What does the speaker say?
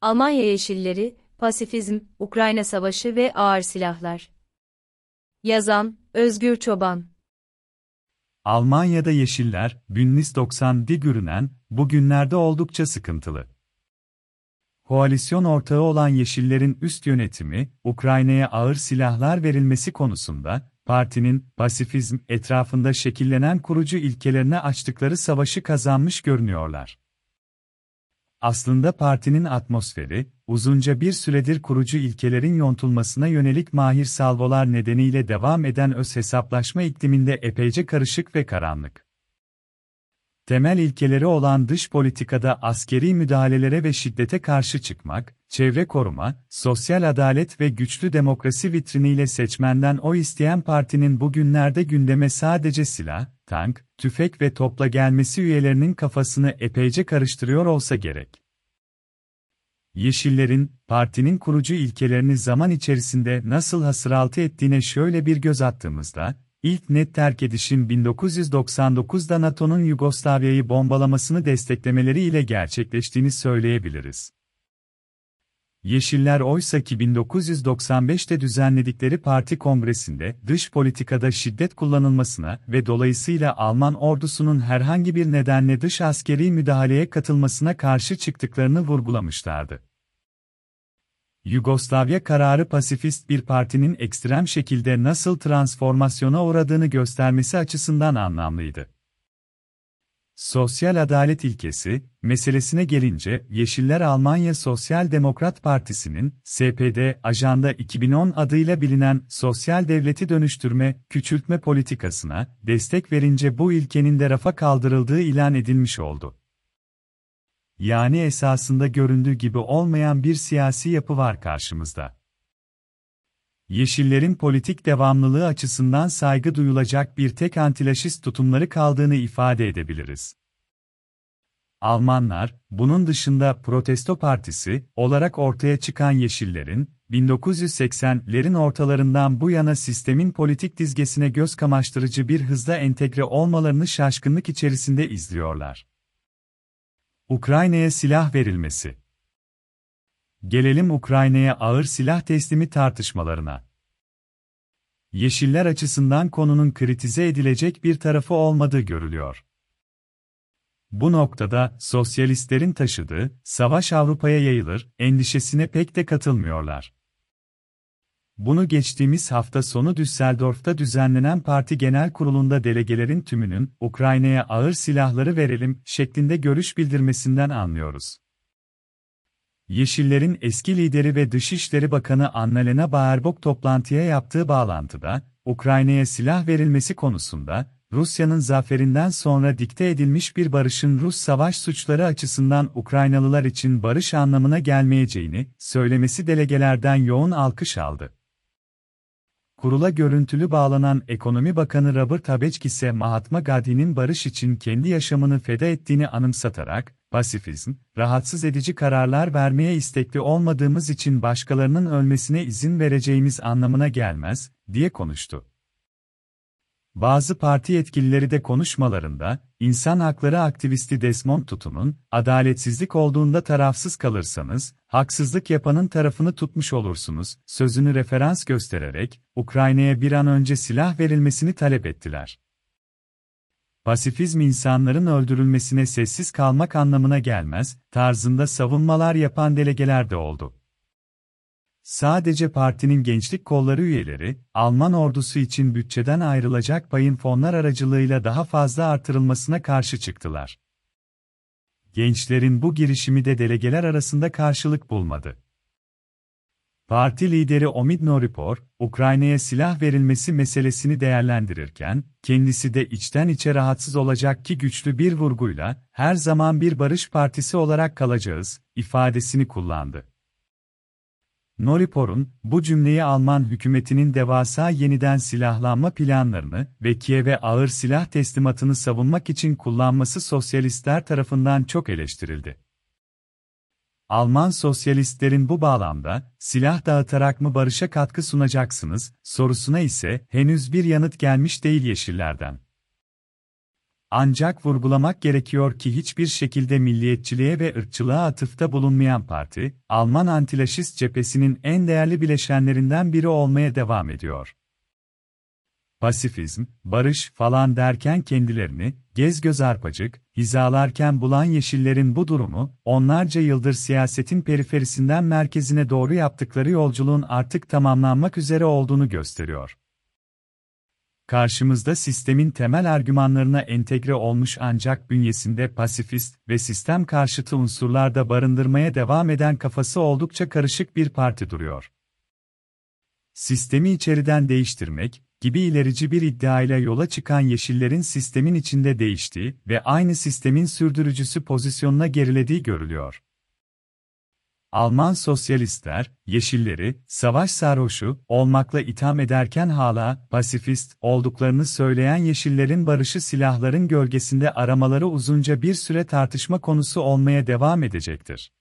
Almanya Yeşilleri, Pasifizm, Ukrayna Savaşı ve Ağır Silahlar. Yazan, Özgür Çoban. Almanya'da Yeşiller, Bündnis 90'di görünen, bugünlerde oldukça sıkıntılı. Koalisyon ortağı olan Yeşillerin üst yönetimi, Ukrayna'ya ağır silahlar verilmesi konusunda, partinin, pasifizm etrafında şekillenen kurucu ilkelerine açtıkları savaşı kazanmış görünüyorlar. Aslında partinin atmosferi, uzunca bir süredir kurucu ilkelerin yontulmasına yönelik mahir salvolar nedeniyle devam eden öz hesaplaşma ikliminde epeyce karışık ve karanlık. Temel ilkeleri olan dış politikada askeri müdahalelere ve şiddete karşı çıkmak, çevre koruma, sosyal adalet ve güçlü demokrasi vitriniyle seçmenden o isteyen partinin bugünlerde gündeme sadece silah, tank, tüfek ve topla gelmesi üyelerinin kafasını epeyce karıştırıyor olsa gerek. Yeşillerin, partinin kurucu ilkelerini zaman içerisinde nasıl hasıraltı ettiğine şöyle bir göz attığımızda, ilk net terk edişin 1999'da NATO'nun Yugoslavya'yı bombalamasını desteklemeleri ile gerçekleştiğini söyleyebiliriz. Yeşiller oysa ki 1995'te düzenledikleri parti kongresinde dış politikada şiddet kullanılmasına ve dolayısıyla Alman ordusunun herhangi bir nedenle dış askeri müdahaleye katılmasına karşı çıktıklarını vurgulamışlardı. Yugoslavya kararı pasifist bir partinin ekstrem şekilde nasıl transformasyona uğradığını göstermesi açısından anlamlıydı. Sosyal adalet ilkesi, meselesine gelince, Yeşiller Almanya Sosyal Demokrat Partisi'nin, SPD, Ajanda 2010 adıyla bilinen sosyal devleti dönüştürme, küçültme politikasına destek verince bu ilkenin de rafa kaldırıldığı ilan edilmiş oldu. Yani esasında göründüğü gibi olmayan bir siyasi yapı var karşımızda. Yeşillerin politik devamlılığı açısından saygı duyulacak bir tek antilaşist tutumları kaldığını ifade edebiliriz. Almanlar, bunun dışında Protesto Partisi olarak ortaya çıkan Yeşillerin, 1980'lerin ortalarından bu yana sistemin politik dizgesine göz kamaştırıcı bir hızda entegre olmalarını şaşkınlık içerisinde izliyorlar. Ukrayna'ya silah verilmesi Gelelim Ukrayna'ya ağır silah teslimi tartışmalarına. Yeşiller açısından konunun kritize edilecek bir tarafı olmadığı görülüyor. Bu noktada sosyalistlerin taşıdığı savaş Avrupa'ya yayılır endişesine pek de katılmıyorlar. Bunu geçtiğimiz hafta sonu Düsseldorf'ta düzenlenen parti genel kurulunda delegelerin tümünün Ukrayna'ya ağır silahları verelim şeklinde görüş bildirmesinden anlıyoruz. Yeşillerin eski lideri ve Dışişleri Bakanı Annalena Baerbock toplantıya yaptığı bağlantıda, Ukrayna'ya silah verilmesi konusunda, Rusya'nın zaferinden sonra dikte edilmiş bir barışın Rus savaş suçları açısından Ukraynalılar için barış anlamına gelmeyeceğini söylemesi delegelerden yoğun alkış aldı. Kurula görüntülü bağlanan Ekonomi Bakanı Robert Habeck ise Mahatma Gandhi'nin barış için kendi yaşamını feda ettiğini anımsatarak, pasifizm, rahatsız edici kararlar vermeye istekli olmadığımız için başkalarının ölmesine izin vereceğimiz anlamına gelmez, diye konuştu. Bazı parti yetkilileri de konuşmalarında, insan hakları aktivisti Desmond Tutu'nun, adaletsizlik olduğunda tarafsız kalırsanız, haksızlık yapanın tarafını tutmuş olursunuz, sözünü referans göstererek, Ukrayna'ya bir an önce silah verilmesini talep ettiler. Pasifizm insanların öldürülmesine sessiz kalmak anlamına gelmez, tarzında savunmalar yapan delegeler de oldu. Sadece partinin gençlik kolları üyeleri, Alman ordusu için bütçeden ayrılacak payın fonlar aracılığıyla daha fazla artırılmasına karşı çıktılar. Gençlerin bu girişimi de delegeler arasında karşılık bulmadı. Parti lideri Omid Noripor, Ukrayna'ya silah verilmesi meselesini değerlendirirken, kendisi de içten içe rahatsız olacak ki güçlü bir vurguyla, her zaman bir barış partisi olarak kalacağız, ifadesini kullandı. Noripor'un, bu cümleyi Alman hükümetinin devasa yeniden silahlanma planlarını ve Kiev'e ağır silah teslimatını savunmak için kullanması sosyalistler tarafından çok eleştirildi. Alman sosyalistlerin bu bağlamda, silah dağıtarak mı barışa katkı sunacaksınız, sorusuna ise henüz bir yanıt gelmiş değil Yeşillerden. Ancak vurgulamak gerekiyor ki hiçbir şekilde milliyetçiliğe ve ırkçılığa atıfta bulunmayan parti, Alman antilaşist cephesinin en değerli bileşenlerinden biri olmaya devam ediyor. Pasifizm, barış falan derken kendilerini, gez göz arpacık, hizalarken bulan yeşillerin bu durumu, onlarca yıldır siyasetin periferisinden merkezine doğru yaptıkları yolculuğun artık tamamlanmak üzere olduğunu gösteriyor. Karşımızda sistemin temel argümanlarına entegre olmuş ancak bünyesinde pasifist ve sistem karşıtı unsurlar da barındırmaya devam eden kafası oldukça karışık bir parti duruyor. Sistemi içeriden değiştirmek gibi ilerici bir iddiayla yola çıkan Yeşillerin sistemin içinde değiştiği ve aynı sistemin sürdürücüsü pozisyonuna gerilediği görülüyor. Alman sosyalistler, Yeşilleri, savaş sarhoşu olmakla itham ederken hala pasifist olduklarını söyleyen Yeşillerin barışı silahların gölgesinde aramaları uzunca bir süre tartışma konusu olmaya devam edecektir.